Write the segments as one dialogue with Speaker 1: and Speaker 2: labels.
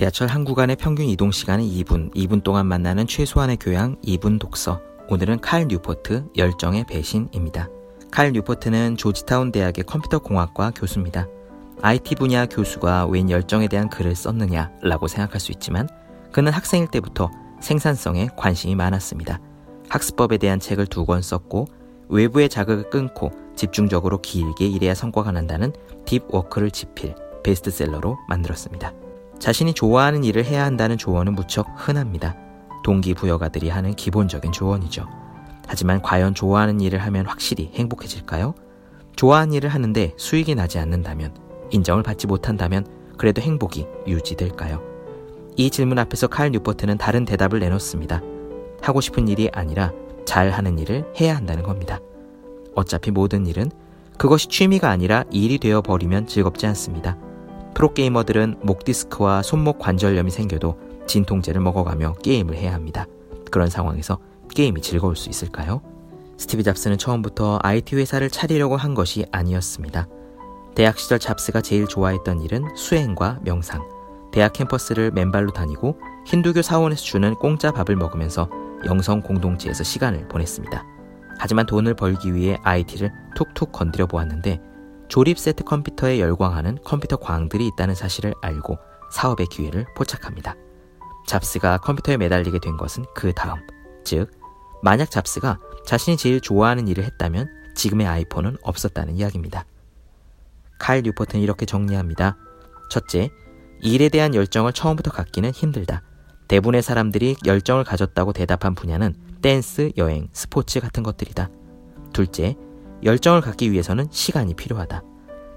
Speaker 1: 지하철 한 구간의 평균 이동 시간은 2분, 2분 동안 만나는 최소한의 교양 2분 독서. 오늘은 칼 뉴포트 열정의 배신입니다. 칼 뉴포트는 조지타운 대학의 컴퓨터 공학과 교수입니다. IT 분야 교수가 웬 열정에 대한 글을 썼느냐라고 생각할 수 있지만 그는 학생일 때부터 생산성에 관심이 많았습니다. 학습법에 대한 책을 두 권 썼고 외부의 자극을 끊고 집중적으로 길게 일해야 성과가 난다는 딥워크를 지필 베스트셀러로 만들었습니다. 자신이 좋아하는 일을 해야 한다는 조언은 무척 흔합니다. 동기부여가들이 하는 기본적인 조언이죠. 하지만 과연 좋아하는 일을 하면 확실히 행복해질까요? 좋아하는 일을 하는데 수익이 나지 않는다면, 인정을 받지 못한다면 그래도 행복이 유지될까요? 이 질문 앞에서 칼 뉴포트는 다른 대답을 내놓습니다. 하고 싶은 일이 아니라 잘 하는 일을 해야 한다는 겁니다. 어차피 모든 일은 그것이 취미가 아니라 일이 되어 버리면 즐겁지 않습니다. 프로게이머들은 목 디스크와 손목 관절염이 생겨도 진통제를 먹어가며 게임을 해야 합니다. 그런 상황에서 게임이 즐거울 수 있을까요? 스티브 잡스는 처음부터 IT 회사를 차리려고 한 것이 아니었습니다. 대학 시절 잡스가 제일 좋아했던 일은 수행과 명상, 대학 캠퍼스를 맨발로 다니고 힌두교 사원에서 주는 공짜 밥을 먹으면서 영성 공동체에서 시간을 보냈습니다. 하지만 돈을 벌기 위해 IT를 툭툭 건드려 보았는데 조립 세트 컴퓨터에 열광하는 컴퓨터 광들이 있다는 사실을 알고 사업의 기회를 포착합니다. 잡스가 컴퓨터에 매달리게 된 것은 그 다음, 즉, 만약 잡스가 자신이 제일 좋아하는 일을 했다면 지금의 아이폰은 없었다는 이야기입니다. 칼 뉴포트는 이렇게 정리합니다. 첫째, 일에 대한 열정을 처음부터 갖기는 힘들다. 대부분의 사람들이 열정을 가졌다고 대답한 분야는 댄스, 여행, 스포츠 같은 것들이다. 둘째, 열정을 갖기 위해서는 시간이 필요하다.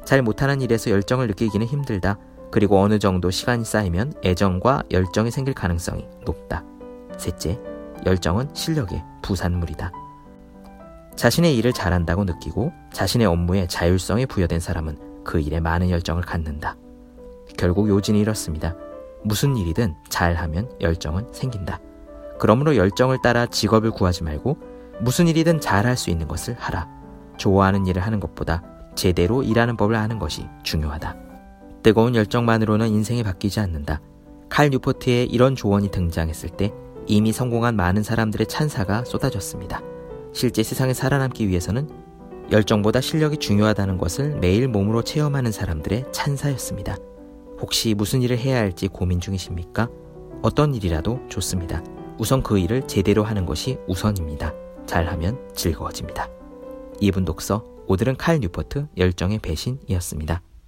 Speaker 1: 잘 못하는 일에서 열정을 느끼기는 힘들다. 그리고 어느 정도 시간이 쌓이면 애정과 열정이 생길 가능성이 높다. 셋째, 열정은 실력의 부산물이다. 자신의 일을 잘한다고 느끼고 자신의 업무에 자율성이 부여된 사람은 그 일에 많은 열정을 갖는다. 결국 요진이 이렇습니다. 무슨 일이든 잘하면 열정은 생긴다. 그러므로 열정을 따라 직업을 구하지 말고 무슨 일이든 잘할 수 있는 것을 하라. 좋아하는 일을 하는 것보다 제대로 일하는 법을 아는 것이 중요하다. 뜨거운 열정만으로는 인생이 바뀌지 않는다. 칼 뉴포트의 이런 조언이 등장했을 때 이미 성공한 많은 사람들의 찬사가 쏟아졌습니다. 실제 세상에 살아남기 위해서는 열정보다 실력이 중요하다는 것을 매일 몸으로 체험하는 사람들의 찬사였습니다. 혹시 무슨 일을 해야 할지 고민 중이십니까? 어떤 일이라도 좋습니다. 우선 그 일을 제대로 하는 것이 우선입니다. 잘하면 즐거워집니다. 2분 독서 오늘은 칼 뉴포트 열정의 배신이었습니다.